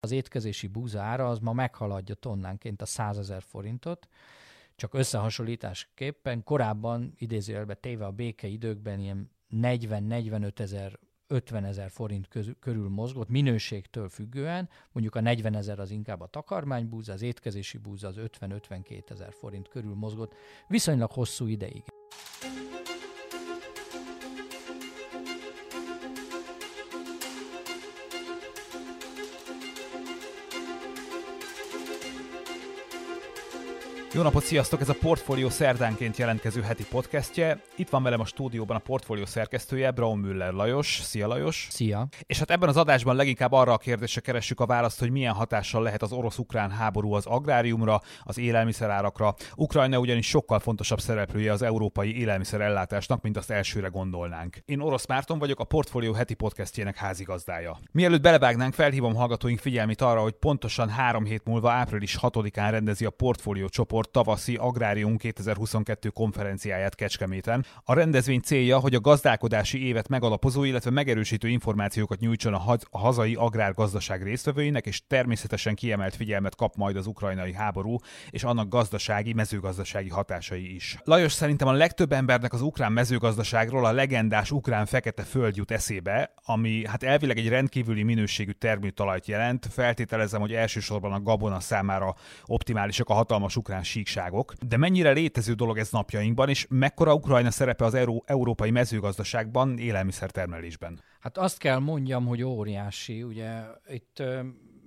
Az étkezési búza ára az ma meghaladja tonnánként a 100 ezer forintot, csak összehasonlításképpen korábban idézőjelbe téve a béke időkben ilyen 40-45 ezer 50 ezer forint körül mozgott, minőségtől függően, mondjuk a 40 ezer az inkább a takarmánybúza, az étkezési búza az 50-52 ezer forint körül mozgott, viszonylag hosszú ideig. Jó napot, sziasztok! Ez a Portfolio szerdánként jelentkező heti podcastje. Itt van velem a stúdióban a Portfolio szerkesztője, Braun Müller Lajos. Szia Lajos! Szia! És hát ebben az adásban leginkább arra a kérdésre keressük a választ, hogy milyen hatással lehet az orosz-ukrán háború az agráriumra, az élelmiszerárakra. Ukrajna ugyanis sokkal fontosabb szereplője az európai élelmiszerellátásnak, mint azt elsőre gondolnánk. Én Orosz Márton vagyok, a Portfolio heti podcastjének házigazdája. Mielőtt belevágnánk, felhívom hallgatóink figyelmét arra, hogy pontosan három hét múlva április 6-án rendezi a Portfolio csoport Export tavaszi Agrárium 2022 konferenciáját Kecskeméten. A rendezvény célja, hogy a gazdálkodási évet megalapozó, illetve megerősítő információkat nyújtson a, haz- a hazai agrárgazdaság résztvevőinek, és természetesen kiemelt figyelmet kap majd az ukrajnai háború és annak gazdasági, mezőgazdasági hatásai is. Lajos szerintem a legtöbb embernek az ukrán mezőgazdaságról a legendás ukrán fekete föld jut eszébe, ami hát elvileg egy rendkívüli minőségű termőtalajt jelent. Feltételezem, hogy elsősorban a gabona számára optimálisak a hatalmas ukrán síkságok, de mennyire létező dolog ez napjainkban, és mekkora Ukrajna szerepe az euró, európai mezőgazdaságban, élelmiszertermelésben? Hát azt kell mondjam, hogy óriási. Ugye itt ö,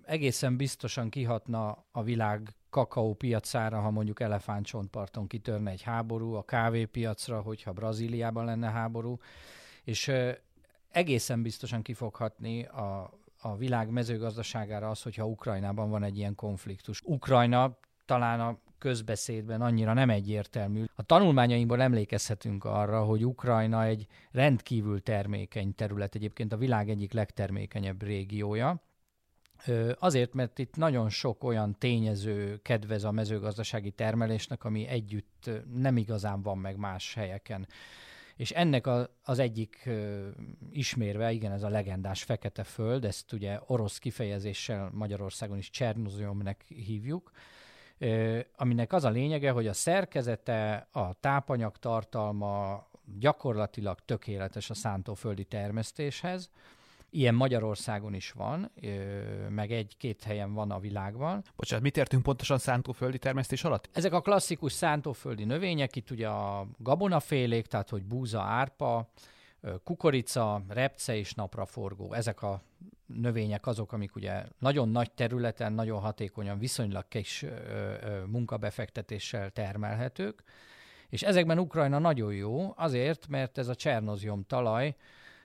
egészen biztosan kihatna a világ kakaó piacára, ha mondjuk elefántcsontparton kitörne egy háború, a kávépiacra, hogyha Brazíliában lenne háború, és ö, egészen biztosan kifoghatni a, a világ mezőgazdaságára az, hogyha Ukrajnában van egy ilyen konfliktus. Ukrajna talán a közbeszédben annyira nem egyértelmű. A tanulmányainkból emlékezhetünk arra, hogy Ukrajna egy rendkívül termékeny terület, egyébként a világ egyik legtermékenyebb régiója, Azért, mert itt nagyon sok olyan tényező kedvez a mezőgazdasági termelésnek, ami együtt nem igazán van meg más helyeken. És ennek a, az egyik ismérve, igen, ez a legendás fekete föld, ezt ugye orosz kifejezéssel Magyarországon is Csernoziumnek hívjuk, aminek az a lényege, hogy a szerkezete, a tápanyag tartalma gyakorlatilag tökéletes a szántóföldi termesztéshez. Ilyen Magyarországon is van, meg egy-két helyen van a világban. Bocsánat, mit értünk pontosan szántóföldi termesztés alatt? Ezek a klasszikus szántóföldi növények, itt ugye a gabonafélék, tehát hogy búza, árpa, kukorica, repce és napraforgó. Ezek a növények azok, amik ugye nagyon nagy területen, nagyon hatékonyan, viszonylag kis munkabefektetéssel termelhetők, és ezekben Ukrajna nagyon jó, azért, mert ez a csernozium talaj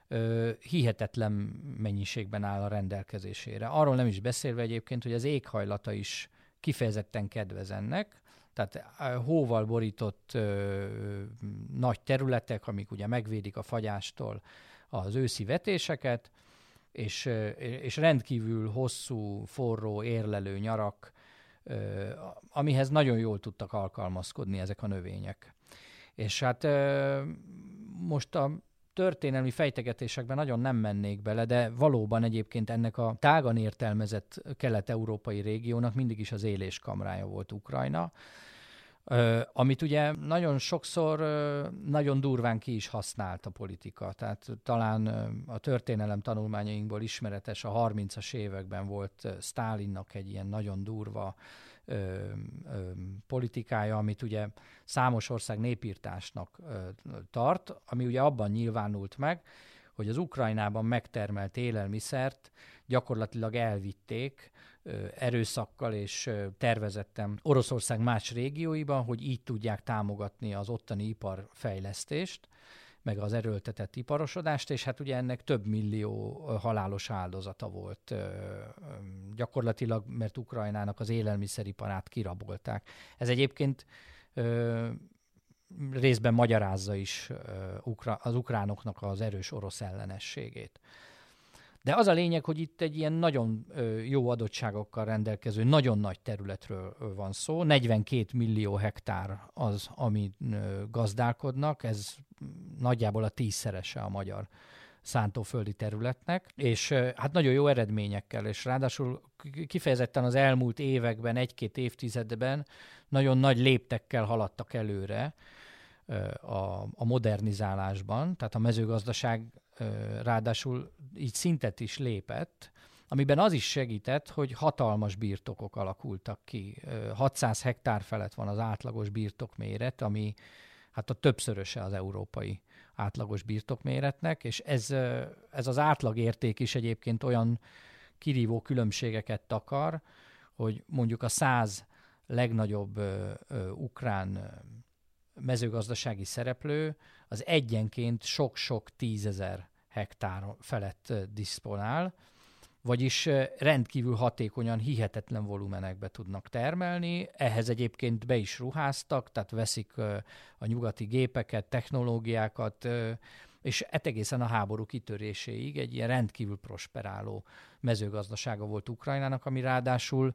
ö, hihetetlen mennyiségben áll a rendelkezésére. Arról nem is beszélve egyébként, hogy az éghajlata is kifejezetten kedvez ennek, tehát hóval borított ö, nagy területek, amik ugye megvédik a fagyástól az őszi vetéseket, és, és rendkívül hosszú, forró, érlelő nyarak, amihez nagyon jól tudtak alkalmazkodni ezek a növények. És hát most a történelmi fejtegetésekben nagyon nem mennék bele, de valóban egyébként ennek a tágan értelmezett kelet-európai régiónak mindig is az éléskamrája volt Ukrajna amit ugye nagyon sokszor nagyon durván ki is használt a politika. Tehát talán a történelem tanulmányainkból ismeretes, a 30-as években volt Stálinnak egy ilyen nagyon durva politikája, amit ugye számos ország népírtásnak tart, ami ugye abban nyilvánult meg, hogy az Ukrajnában megtermelt élelmiszert gyakorlatilag elvitték erőszakkal és tervezettem Oroszország más régióiban, hogy így tudják támogatni az ottani iparfejlesztést, meg az erőltetett iparosodást, és hát ugye ennek több millió halálos áldozata volt gyakorlatilag, mert Ukrajnának az élelmiszeriparát kirabolták. Ez egyébként részben magyarázza is az ukránoknak az erős orosz ellenességét. De az a lényeg, hogy itt egy ilyen nagyon jó adottságokkal rendelkező, nagyon nagy területről van szó. 42 millió hektár az, ami gazdálkodnak, ez nagyjából a tízszerese a magyar szántóföldi területnek, és hát nagyon jó eredményekkel, és ráadásul kifejezetten az elmúlt években, egy-két évtizedben nagyon nagy léptekkel haladtak előre a, a modernizálásban, tehát a mezőgazdaság ráadásul így szintet is lépett, amiben az is segített, hogy hatalmas birtokok alakultak ki. 600 hektár felett van az átlagos birtokméret, ami hát a többszöröse az európai átlagos birtokméretnek, és ez, ez az átlagérték is egyébként olyan kirívó különbségeket takar, hogy mondjuk a száz legnagyobb ö, ö, ukrán mezőgazdasági szereplő az egyenként sok-sok tízezer hektár felett disponál, vagyis rendkívül hatékonyan, hihetetlen volumenekbe tudnak termelni. Ehhez egyébként be is ruháztak, tehát veszik a nyugati gépeket, technológiákat, és egészen a háború kitöréséig egy ilyen rendkívül prosperáló mezőgazdasága volt Ukrajnának, ami ráadásul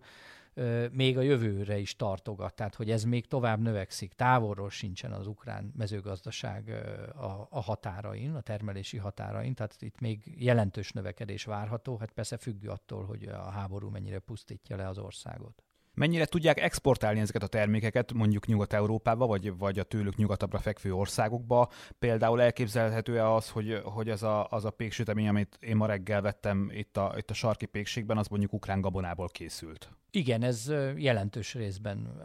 még a jövőre is tartogat, tehát hogy ez még tovább növekszik. Távolról sincsen az ukrán mezőgazdaság a, a határain, a termelési határain, tehát itt még jelentős növekedés várható, hát persze függő attól, hogy a háború mennyire pusztítja le az országot. Mennyire tudják exportálni ezeket a termékeket mondjuk Nyugat-Európába, vagy, vagy a tőlük nyugatabbra fekvő országokba? Például elképzelhető-e az, hogy, hogy az a, az a péksütemény, amit én ma reggel vettem itt a, itt a sarki pékségben, az mondjuk ukrán gabonából készült? Igen, ez jelentős részben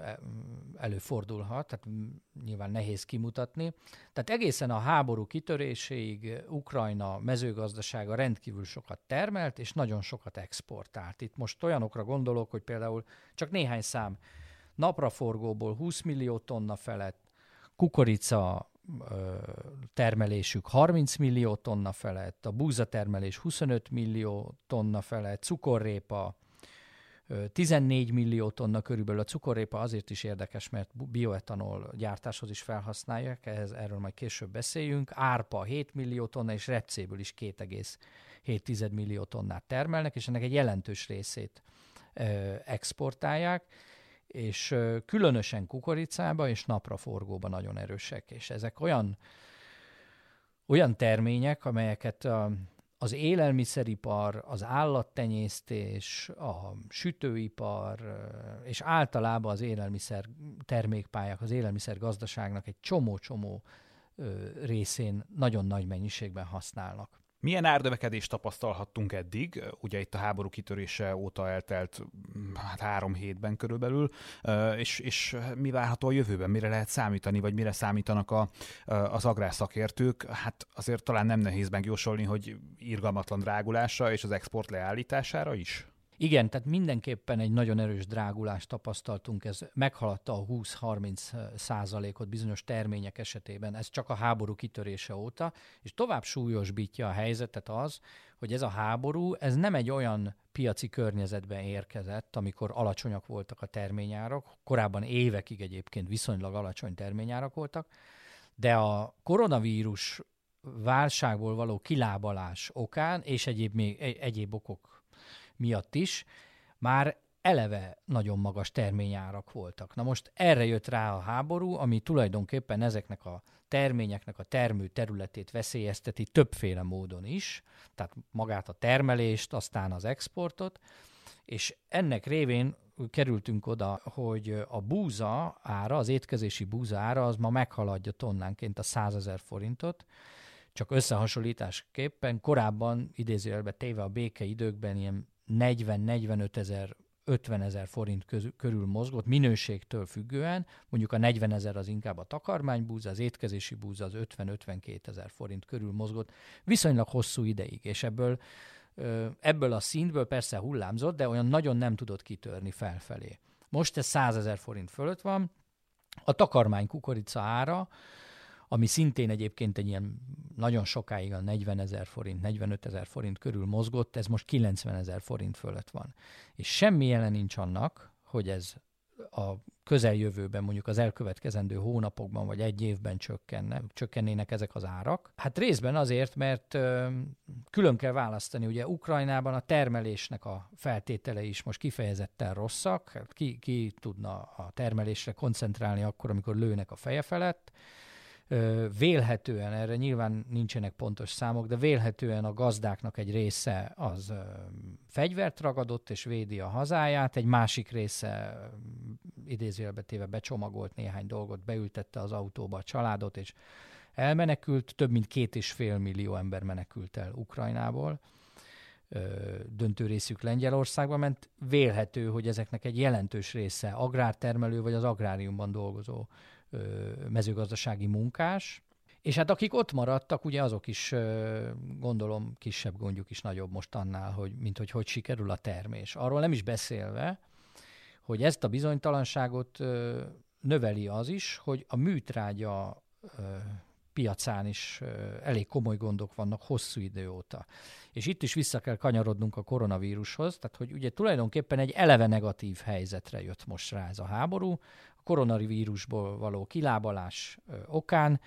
előfordulhat, tehát nyilván nehéz kimutatni. Tehát egészen a háború kitöréséig Ukrajna mezőgazdasága rendkívül sokat termelt, és nagyon sokat exportált. Itt most olyanokra gondolok, hogy például csak néhány szám napraforgóból 20 millió tonna felett, kukorica termelésük 30 millió tonna felett, a búzatermelés 25 millió tonna felett, cukorrépa 14 millió tonna körülbelül a cukorrépa azért is érdekes, mert bioetanol gyártáshoz is felhasználják, ehhez, erről majd később beszéljünk. Árpa 7 millió tonna, és repcéből is 2,7 millió tonnát termelnek, és ennek egy jelentős részét exportálják és különösen kukoricába és napraforgóba nagyon erősek, és ezek olyan, olyan termények, amelyeket a, az élelmiszeripar, az állattenyésztés, a sütőipar, és általában az élelmiszer termékpályák, az élelmiszer gazdaságnak egy csomó-csomó részén nagyon nagy mennyiségben használnak. Milyen árnövekedést tapasztalhattunk eddig? Ugye itt a háború kitörése óta eltelt hát három hétben körülbelül, és, és mi várható a jövőben? Mire lehet számítani, vagy mire számítanak a, az agrárszakértők? Hát azért talán nem nehéz megjósolni, hogy irgalmatlan drágulása és az export leállítására is? Igen, tehát mindenképpen egy nagyon erős drágulást tapasztaltunk, ez meghaladta a 20-30 százalékot bizonyos termények esetében, ez csak a háború kitörése óta, és tovább súlyosbítja a helyzetet az, hogy ez a háború, ez nem egy olyan piaci környezetben érkezett, amikor alacsonyak voltak a terményárak, korábban évekig egyébként viszonylag alacsony terményárak voltak, de a koronavírus válságból való kilábalás okán, és egyéb, még, egyéb okok miatt is már eleve nagyon magas terményárak voltak. Na most erre jött rá a háború, ami tulajdonképpen ezeknek a terményeknek a termő területét veszélyezteti többféle módon is, tehát magát a termelést, aztán az exportot, és ennek révén kerültünk oda, hogy a búza ára, az étkezési búza ára az ma meghaladja tonnánként a 100 ezer forintot, csak összehasonlításképpen korábban idézőjelben téve a békeidőkben ilyen 40-45 ezer 50 ezer forint körül mozgott, minőségtől függően, mondjuk a 40 ezer az inkább a takarmánybúza, az étkezési búza az 50-52 ezer forint körül mozgott, viszonylag hosszú ideig, és ebből, ebből a szintből persze hullámzott, de olyan nagyon nem tudott kitörni felfelé. Most ez 100 ezer forint fölött van, a takarmány kukorica ára ami szintén egyébként egy ilyen nagyon sokáig a 40 ezer forint, 45 ezer forint körül mozgott, ez most 90 ezer forint fölött van. És semmi jelen nincs annak, hogy ez a közeljövőben, mondjuk az elkövetkezendő hónapokban vagy egy évben csökkenne, csökkennének ezek az árak. Hát részben azért, mert ö, külön kell választani, ugye Ukrajnában a termelésnek a feltételei is most kifejezetten rosszak, ki, ki tudna a termelésre koncentrálni akkor, amikor lőnek a feje felett, Vélhetően, erre nyilván nincsenek pontos számok, de vélhetően a gazdáknak egy része az fegyvert ragadott és védi a hazáját, egy másik része idézőjelbe téve becsomagolt néhány dolgot, beültette az autóba a családot, és elmenekült, több mint két és fél millió ember menekült el Ukrajnából, döntő részük Lengyelországba ment. Vélhető, hogy ezeknek egy jelentős része agrártermelő vagy az agráriumban dolgozó mezőgazdasági munkás, és hát akik ott maradtak, ugye azok is gondolom kisebb gondjuk is nagyobb most annál, hogy mint hogy hogy sikerül a termés. Arról nem is beszélve, hogy ezt a bizonytalanságot növeli az is, hogy a műtrágya piacán is elég komoly gondok vannak hosszú idő óta. És itt is vissza kell kanyarodnunk a koronavírushoz, tehát hogy ugye tulajdonképpen egy eleve negatív helyzetre jött most rá ez a háború, koronavírusból való kilábalás okán,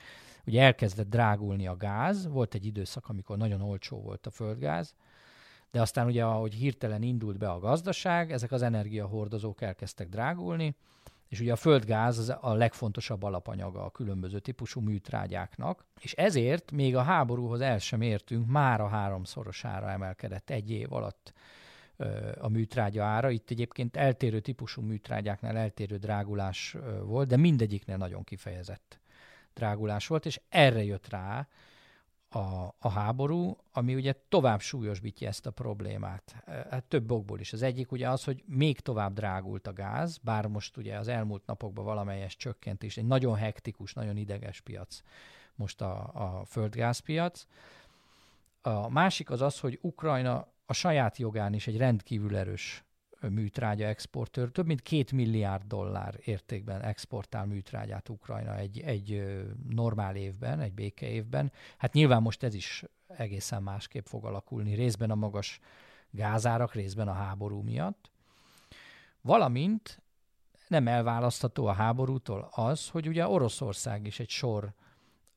ugye elkezdett drágulni a gáz, volt egy időszak, amikor nagyon olcsó volt a földgáz, de aztán ugye, ahogy hirtelen indult be a gazdaság, ezek az energiahordozók elkezdtek drágulni, és ugye a földgáz az a legfontosabb alapanyaga a különböző típusú műtrágyáknak, és ezért még a háborúhoz el sem értünk, már a háromszorosára emelkedett egy év alatt a műtrágya ára. Itt egyébként eltérő típusú műtrágyáknál eltérő drágulás volt, de mindegyiknél nagyon kifejezett drágulás volt, és erre jött rá a, a háború, ami ugye tovább súlyosbítja ezt a problémát. Hát több okból is. Az egyik ugye az, hogy még tovább drágult a gáz, bár most ugye az elmúlt napokban valamelyes csökkentés, egy nagyon hektikus, nagyon ideges piac most a, a földgázpiac. A másik az az, hogy Ukrajna a saját jogán is egy rendkívül erős műtrágya exportőr. Több mint két milliárd dollár értékben exportál műtrágyát Ukrajna egy, egy normál évben, egy béke évben. Hát nyilván most ez is egészen másképp fog alakulni, részben a magas gázárak, részben a háború miatt. Valamint nem elválasztható a háborútól az, hogy ugye Oroszország is egy sor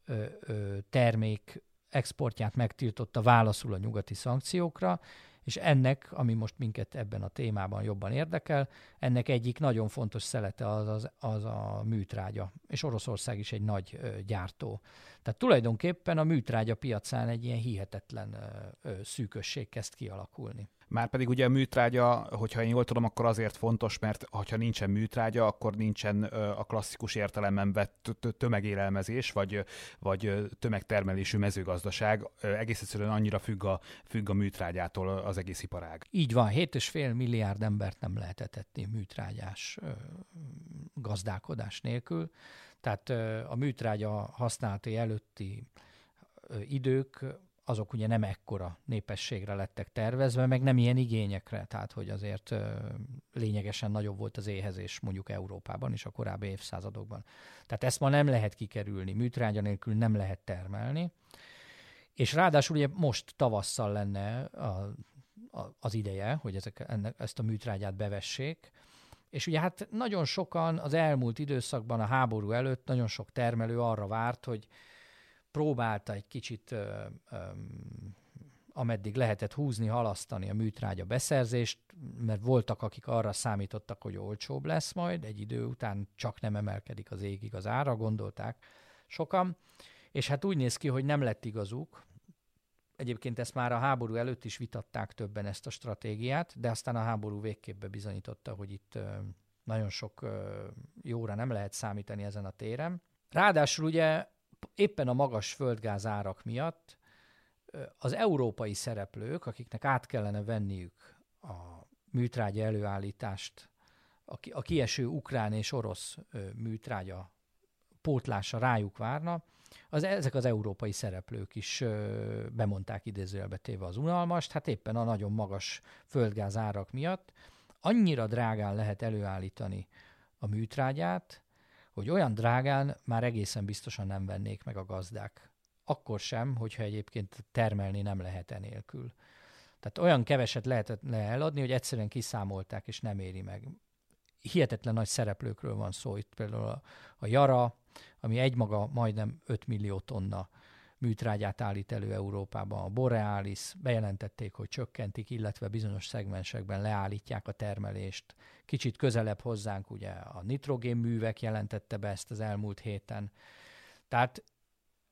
ö, ö, termék exportját megtiltotta válaszul a nyugati szankciókra, és ennek, ami most minket ebben a témában jobban érdekel, ennek egyik nagyon fontos szelete az, az, az a műtrágya, és Oroszország is egy nagy ö, gyártó. Tehát tulajdonképpen a műtrágya piacán egy ilyen hihetetlen ö, ö, szűkösség kezd kialakulni. Már pedig ugye a műtrágya, hogyha én jól tudom, akkor azért fontos, mert ha nincsen műtrágya, akkor nincsen a klasszikus értelemben vett tömegélelmezés, vagy, vagy tömegtermelésű mezőgazdaság. Egész egyszerűen annyira függ a, függ a műtrágyától az egész iparág. Így van, 7,5 milliárd embert nem lehetett etni műtrágyás gazdálkodás nélkül. Tehát a műtrágya használati előtti idők azok ugye nem ekkora népességre lettek tervezve, meg nem ilyen igényekre, tehát hogy azért lényegesen nagyobb volt az éhezés mondjuk Európában is a korábbi évszázadokban. Tehát ezt ma nem lehet kikerülni, műtrágya nélkül nem lehet termelni, és ráadásul ugye most tavasszal lenne a, a, az ideje, hogy ezek, ennek, ezt a műtrágyát bevessék, és ugye hát nagyon sokan az elmúlt időszakban, a háború előtt nagyon sok termelő arra várt, hogy próbálta egy kicsit, ö, ö, ameddig lehetett húzni, halasztani a műtrágya beszerzést, mert voltak, akik arra számítottak, hogy olcsóbb lesz majd, egy idő után csak nem emelkedik az égig az ára, gondolták sokan, és hát úgy néz ki, hogy nem lett igazuk. Egyébként ezt már a háború előtt is vitatták többen ezt a stratégiát, de aztán a háború végképp bizonyította, hogy itt nagyon sok jóra nem lehet számítani ezen a téren. Ráadásul ugye éppen a magas földgáz árak miatt az európai szereplők, akiknek át kellene venniük a műtrágya előállítást, a kieső ukrán és orosz műtrágya pótlása rájuk várna, az, ezek az európai szereplők is bemondták idézőjelbe téve az unalmast, hát éppen a nagyon magas földgáz árak miatt. Annyira drágán lehet előállítani a műtrágyát, hogy olyan drágán már egészen biztosan nem vennék meg a gazdák. Akkor sem, hogyha egyébként termelni nem lehet enélkül. Tehát olyan keveset lehetett le eladni, hogy egyszerűen kiszámolták, és nem éri meg. Hihetetlen nagy szereplőkről van szó. Itt például a, a Jara, ami egymaga majdnem 5 millió tonna műtrágyát állít elő Európában. A Borealis bejelentették, hogy csökkentik, illetve bizonyos szegmensekben leállítják a termelést. Kicsit közelebb hozzánk ugye a nitrogén művek jelentette be ezt az elmúlt héten. Tehát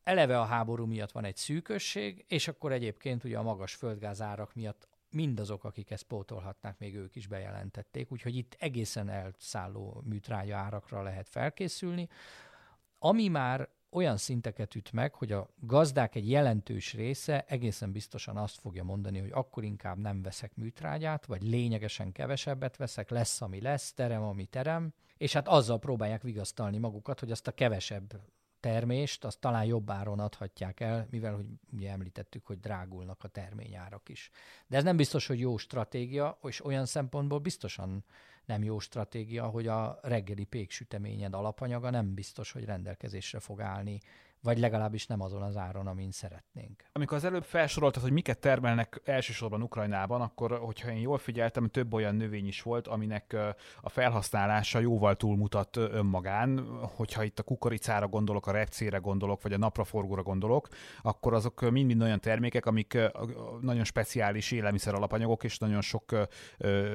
eleve a háború miatt van egy szűkösség, és akkor egyébként ugye a magas földgázárak miatt mindazok, akik ezt pótolhatnák, még ők is bejelentették, úgyhogy itt egészen elszálló műtrágya árakra lehet felkészülni. Ami már olyan szinteket üt meg, hogy a gazdák egy jelentős része egészen biztosan azt fogja mondani, hogy akkor inkább nem veszek műtrágyát, vagy lényegesen kevesebbet veszek, lesz, ami lesz, terem, ami terem, és hát azzal próbálják vigasztalni magukat, hogy azt a kevesebb termést, azt talán jobb áron adhatják el, mivel hogy ugye említettük, hogy drágulnak a terményárak is. De ez nem biztos, hogy jó stratégia, és olyan szempontból biztosan nem jó stratégia, hogy a reggeli péksüteményed alapanyaga nem biztos, hogy rendelkezésre fog állni vagy legalábbis nem azon az áron, amin szeretnénk. Amikor az előbb felsoroltad, hogy miket termelnek elsősorban Ukrajnában, akkor, hogyha én jól figyeltem, több olyan növény is volt, aminek a felhasználása jóval túlmutat önmagán. Hogyha itt a kukoricára gondolok, a repcére gondolok, vagy a napraforgóra gondolok, akkor azok mind-mind olyan termékek, amik nagyon speciális élelmiszer alapanyagok, és nagyon sok,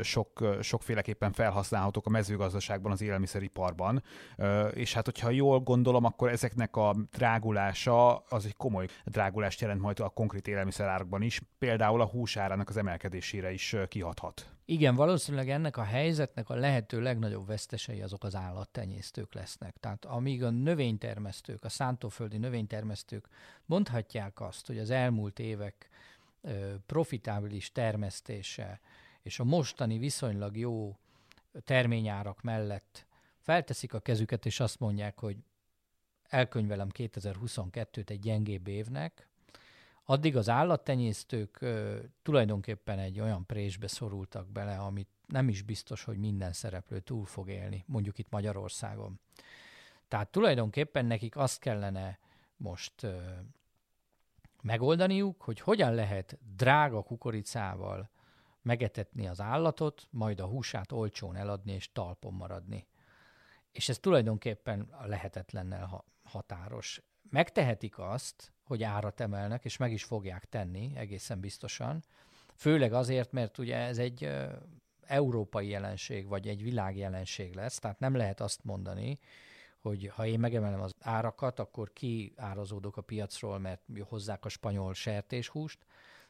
sok, sokféleképpen felhasználhatók a mezőgazdaságban, az élelmiszeriparban. És hát, hogyha jól gondolom, akkor ezeknek a drá drágulása az egy komoly drágulást jelent majd a konkrét élelmiszerárakban is, például a húsárának az emelkedésére is kihathat. Igen, valószínűleg ennek a helyzetnek a lehető legnagyobb vesztesei azok az állattenyésztők lesznek. Tehát amíg a növénytermesztők, a szántóföldi növénytermesztők mondhatják azt, hogy az elmúlt évek profitábilis termesztése és a mostani viszonylag jó terményárak mellett felteszik a kezüket, és azt mondják, hogy elkönyvelem 2022-t egy gyengébb évnek, addig az állattenyésztők ö, tulajdonképpen egy olyan présbe szorultak bele, amit nem is biztos, hogy minden szereplő túl fog élni, mondjuk itt Magyarországon. Tehát tulajdonképpen nekik azt kellene most ö, megoldaniuk, hogy hogyan lehet drága kukoricával megetetni az állatot, majd a húsát olcsón eladni és talpon maradni. És ez tulajdonképpen lehetetlennel határos. Megtehetik azt, hogy árat emelnek, és meg is fogják tenni egészen biztosan, főleg azért, mert ugye ez egy európai jelenség, vagy egy világjelenség lesz, tehát nem lehet azt mondani, hogy ha én megemelem az árakat, akkor ki árazódok a piacról, mert hozzák a spanyol sertéshúst,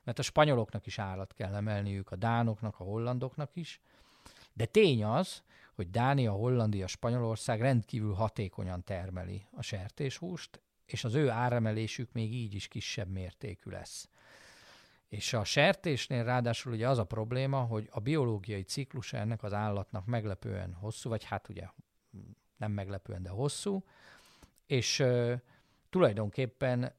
mert a spanyoloknak is árat kell emelniük, a dánoknak, a hollandoknak is. De tény az, hogy Dánia, Hollandia, Spanyolország rendkívül hatékonyan termeli a sertéshúst, és az ő áremelésük még így is kisebb mértékű lesz. És a sertésnél ráadásul ugye az a probléma, hogy a biológiai ciklus ennek az állatnak meglepően hosszú, vagy hát ugye nem meglepően, de hosszú, és uh, tulajdonképpen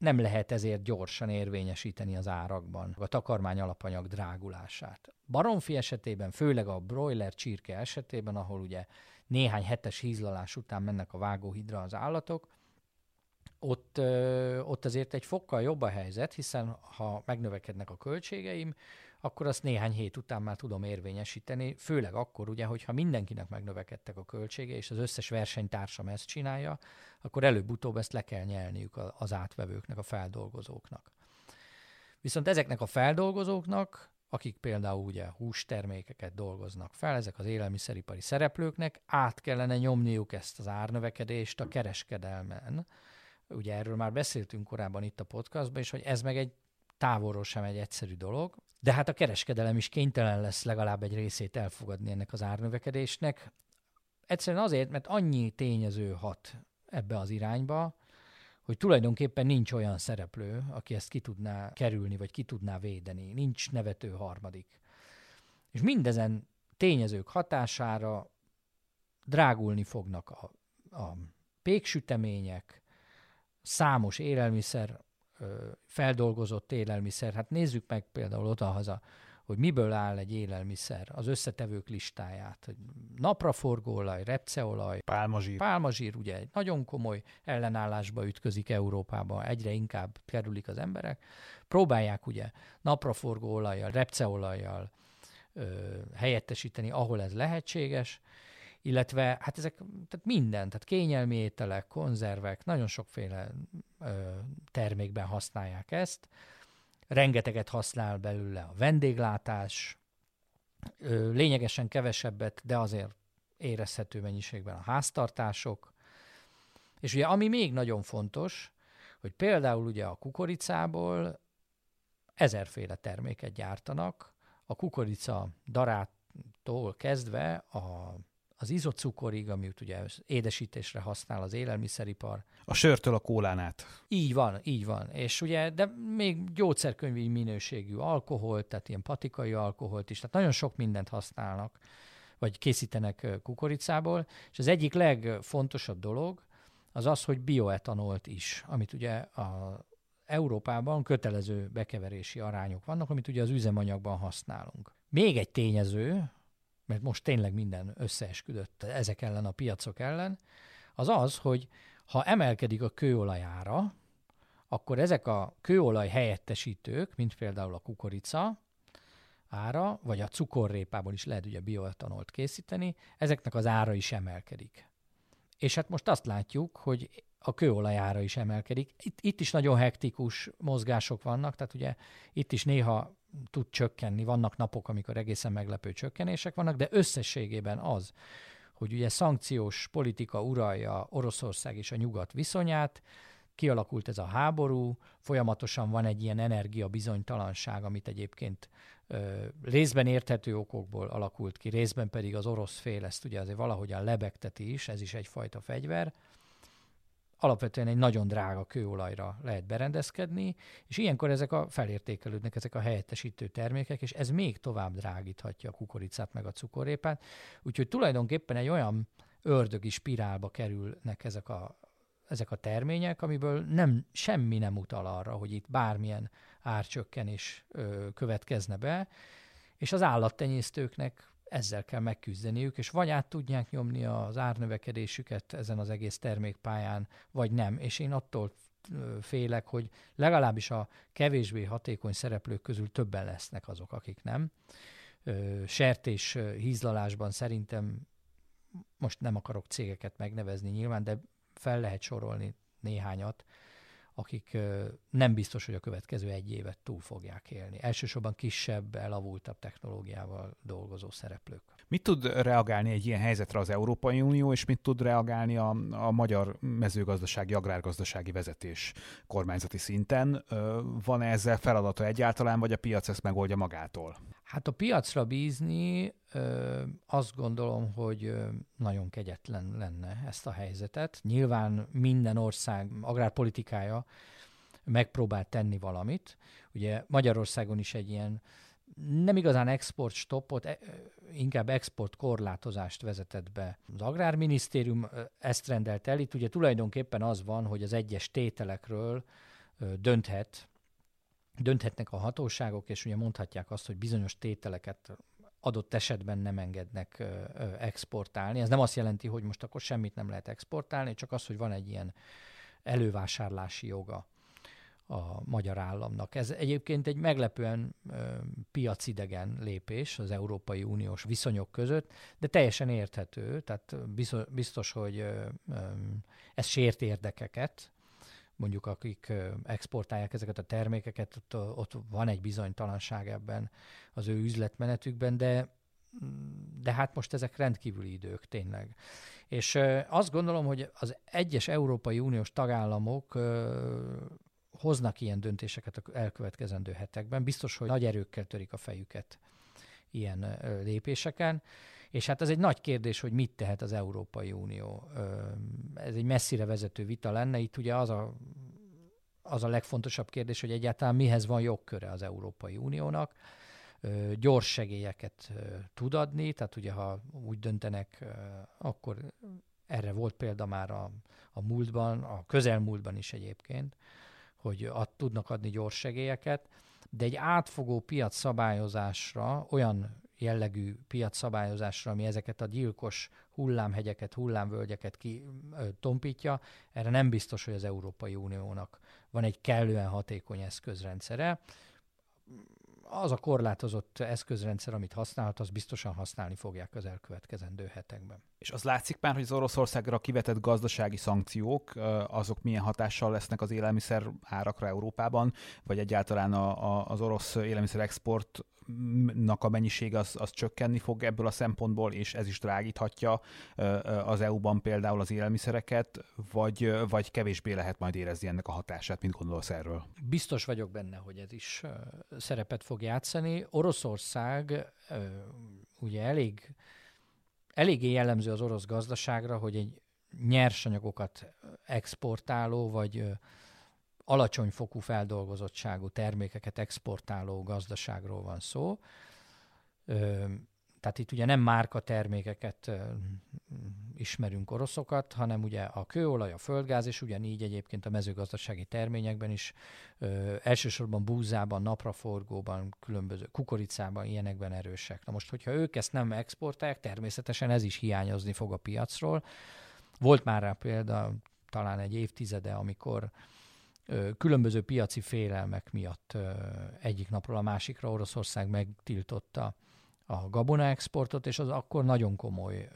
nem lehet ezért gyorsan érvényesíteni az árakban a takarmány alapanyag drágulását. Baromfi esetében, főleg a broiler csirke esetében, ahol ugye néhány hetes hízlalás után mennek a vágóhidra az állatok, ott, ott azért egy fokkal jobb a helyzet, hiszen ha megnövekednek a költségeim, akkor azt néhány hét után már tudom érvényesíteni, főleg akkor ugye, hogyha mindenkinek megnövekedtek a költsége, és az összes versenytársam ezt csinálja, akkor előbb-utóbb ezt le kell nyelniük az átvevőknek, a feldolgozóknak. Viszont ezeknek a feldolgozóknak, akik például ugye hústermékeket dolgoznak fel, ezek az élelmiszeripari szereplőknek át kellene nyomniuk ezt az árnövekedést a kereskedelmen. Ugye erről már beszéltünk korábban itt a podcastban, és hogy ez meg egy távolról sem egy egyszerű dolog, de hát a kereskedelem is kénytelen lesz legalább egy részét elfogadni ennek az árnövekedésnek. Egyszerűen azért, mert annyi tényező hat ebbe az irányba, hogy tulajdonképpen nincs olyan szereplő, aki ezt ki tudná kerülni, vagy ki tudná védeni. Nincs nevető harmadik. És mindezen tényezők hatására drágulni fognak a, a péksütemények, számos élelmiszer feldolgozott élelmiszer. Hát nézzük meg például oda-haza, hogy miből áll egy élelmiszer, az összetevők listáját. Hogy napraforgóolaj, repceolaj, pálmazsír. Pálmazsír ugye egy nagyon komoly ellenállásba ütközik Európába, egyre inkább kerülik az emberek. Próbálják ugye napraforgóolajjal, repceolajjal ö, helyettesíteni, ahol ez lehetséges, illetve hát ezek, tehát minden, tehát kényelmi ételek, konzervek, nagyon sokféle ö, termékben használják ezt. Rengeteget használ belőle a vendéglátás, lényegesen kevesebbet, de azért érezhető mennyiségben a háztartások, És ugye ami még nagyon fontos, hogy például ugye a kukoricából ezerféle terméket gyártanak, a kukorica darától kezdve a az izocukorig, amit ugye édesítésre használ az élelmiszeripar. A sörtől a kólán át. Így van, így van. És ugye, de még gyógyszerkönyvi minőségű alkohol, tehát ilyen patikai alkoholt is, tehát nagyon sok mindent használnak, vagy készítenek kukoricából, és az egyik legfontosabb dolog az az, hogy bioetanolt is, amit ugye a Európában kötelező bekeverési arányok vannak, amit ugye az üzemanyagban használunk. Még egy tényező, mert most tényleg minden összeesküdött ezek ellen a piacok ellen, az az, hogy ha emelkedik a kőolajára, akkor ezek a kőolaj helyettesítők, mint például a kukorica ára, vagy a cukorrépából is lehet ugye bioetanolt készíteni, ezeknek az ára is emelkedik. És hát most azt látjuk, hogy a kőolajára is emelkedik. Itt, itt is nagyon hektikus mozgások vannak, tehát ugye itt is néha tud csökkenni, vannak napok, amikor egészen meglepő csökkenések vannak, de összességében az, hogy ugye szankciós politika uralja Oroszország és a nyugat viszonyát, kialakult ez a háború, folyamatosan van egy ilyen energiabizonytalanság, amit egyébként ö, részben érthető okokból alakult ki, részben pedig az orosz fél ezt ugye azért valahogyan lebegteti is, ez is egyfajta fegyver, alapvetően egy nagyon drága kőolajra lehet berendezkedni, és ilyenkor ezek a felértékelődnek, ezek a helyettesítő termékek, és ez még tovább drágíthatja a kukoricát meg a cukorrépát. Úgyhogy tulajdonképpen egy olyan ördögi spirálba kerülnek ezek a, ezek a termények, amiből nem, semmi nem utal arra, hogy itt bármilyen árcsökkenés ö, következne be, és az állattenyésztőknek ezzel kell megküzdeniük, és vagy át tudják nyomni az árnövekedésüket ezen az egész termékpályán, vagy nem. És én attól félek, hogy legalábbis a kevésbé hatékony szereplők közül többen lesznek azok, akik nem. Sertés hízlalásban szerintem most nem akarok cégeket megnevezni nyilván, de fel lehet sorolni néhányat, akik nem biztos, hogy a következő egy évet túl fogják élni. Elsősorban kisebb, elavultabb technológiával dolgozó szereplők. Mit tud reagálni egy ilyen helyzetre az Európai Unió, és mit tud reagálni a, a magyar mezőgazdasági, agrárgazdasági vezetés kormányzati szinten? Van-e ezzel feladata egyáltalán, vagy a piac ezt megoldja magától? Hát a piacra bízni azt gondolom, hogy nagyon kegyetlen lenne ezt a helyzetet. Nyilván minden ország agrárpolitikája megpróbál tenni valamit. Ugye Magyarországon is egy ilyen nem igazán export stoppot, e, inkább export korlátozást vezetett be. Az Agrárminisztérium ezt rendelt el. Itt ugye tulajdonképpen az van, hogy az egyes tételekről dönthet, dönthetnek a hatóságok, és ugye mondhatják azt, hogy bizonyos tételeket adott esetben nem engednek exportálni. Ez nem azt jelenti, hogy most akkor semmit nem lehet exportálni, csak az, hogy van egy ilyen elővásárlási joga a magyar államnak. Ez egyébként egy meglepően ö, piacidegen lépés az Európai Uniós viszonyok között, de teljesen érthető, tehát biztos, biztos hogy ö, ö, ez sért érdekeket, mondjuk akik exportálják ezeket a termékeket, ott, ott van egy bizonytalanság ebben az ő üzletmenetükben, de de hát most ezek rendkívüli idők tényleg. És azt gondolom, hogy az egyes Európai Uniós tagállamok hoznak ilyen döntéseket a elkövetkezendő hetekben. Biztos, hogy nagy erőkkel törik a fejüket ilyen lépéseken. És hát ez egy nagy kérdés, hogy mit tehet az Európai Unió. Ez egy messzire vezető vita lenne. Itt ugye az a, az a legfontosabb kérdés, hogy egyáltalán mihez van jogköre az Európai Uniónak. Gyors segélyeket tud adni, tehát ugye ha úgy döntenek, akkor erre volt példa már a, a múltban, a közelmúltban is egyébként, hogy ad, tudnak adni gyors segélyeket, de egy átfogó piac szabályozásra olyan jellegű piacszabályozásra, ami ezeket a gyilkos hullámhegyeket, hullámvölgyeket ki, ö, tompítja, erre nem biztos, hogy az Európai Uniónak van egy kellően hatékony eszközrendszere. Az a korlátozott eszközrendszer, amit használhat, az biztosan használni fogják az elkövetkezendő hetekben. És az látszik már, hogy az Oroszországra kivetett gazdasági szankciók, azok milyen hatással lesznek az élelmiszer árakra Európában, vagy egyáltalán a, a, az orosz élelmiszer export a mennyisége az, az csökkenni fog ebből a szempontból, és ez is drágíthatja az EU-ban például az élelmiszereket, vagy, vagy kevésbé lehet majd érezni ennek a hatását, mint gondolsz erről? Biztos vagyok benne, hogy ez is szerepet fog játszani. Oroszország ugye elég, eléggé jellemző az orosz gazdaságra, hogy egy nyersanyagokat exportáló, vagy alacsony fokú feldolgozottságú termékeket exportáló gazdaságról van szó. Tehát itt ugye nem márka termékeket ismerünk oroszokat, hanem ugye a kőolaj, a földgáz, és ugyanígy egyébként a mezőgazdasági terményekben is, elsősorban búzában, napraforgóban, különböző kukoricában, ilyenekben erősek. Na most, hogyha ők ezt nem exportálják, természetesen ez is hiányozni fog a piacról. Volt már rá példa, talán egy évtizede, amikor különböző piaci félelmek miatt egyik napról a másikra Oroszország megtiltotta a gabona exportot, és az akkor nagyon komoly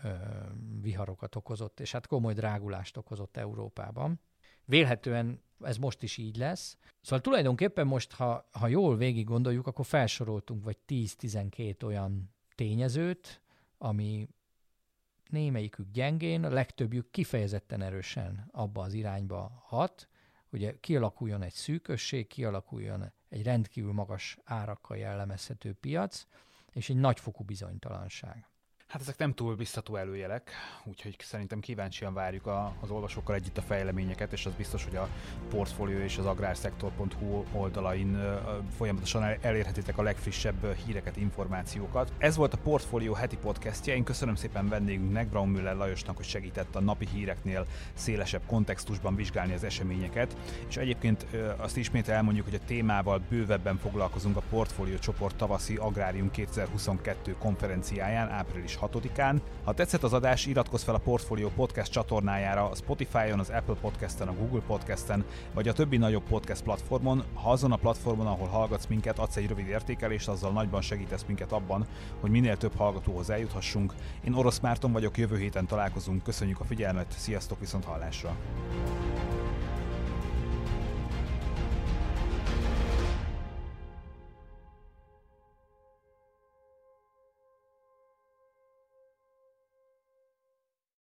viharokat okozott, és hát komoly drágulást okozott Európában. Vélhetően ez most is így lesz. Szóval tulajdonképpen most, ha, ha jól végig gondoljuk, akkor felsoroltunk vagy 10-12 olyan tényezőt, ami némelyikük gyengén, a legtöbbjük kifejezetten erősen abba az irányba hat, ugye kialakuljon egy szűkösség, kialakuljon egy rendkívül magas árakkal jellemezhető piac, és egy nagyfokú bizonytalanság. Hát ezek nem túl biztató előjelek, úgyhogy szerintem kíváncsian várjuk a, az olvasókkal együtt a fejleményeket, és az biztos, hogy a portfólió és az agrárszektor.hu oldalain folyamatosan elérhetitek a legfrissebb híreket, információkat. Ez volt a Portfólió heti podcastja. Én köszönöm szépen vendégünknek, Braun Müller Lajosnak, hogy segített a napi híreknél szélesebb kontextusban vizsgálni az eseményeket. És egyébként azt ismét elmondjuk, hogy a témával bővebben foglalkozunk a Portfólió csoport tavaszi Agrárium 2022 konferenciáján április 6-án. Ha tetszett az adás, iratkozz fel a Portfolio Podcast csatornájára a Spotify-on, az Apple Podcast-en, a Google Podcast-en, vagy a többi nagyobb podcast platformon. Ha azon a platformon, ahol hallgatsz minket, adsz egy rövid értékelést, azzal nagyban segítesz minket abban, hogy minél több hallgatóhoz eljuthassunk. Én Orosz Márton vagyok, jövő héten találkozunk, köszönjük a figyelmet, sziasztok viszont hallásra!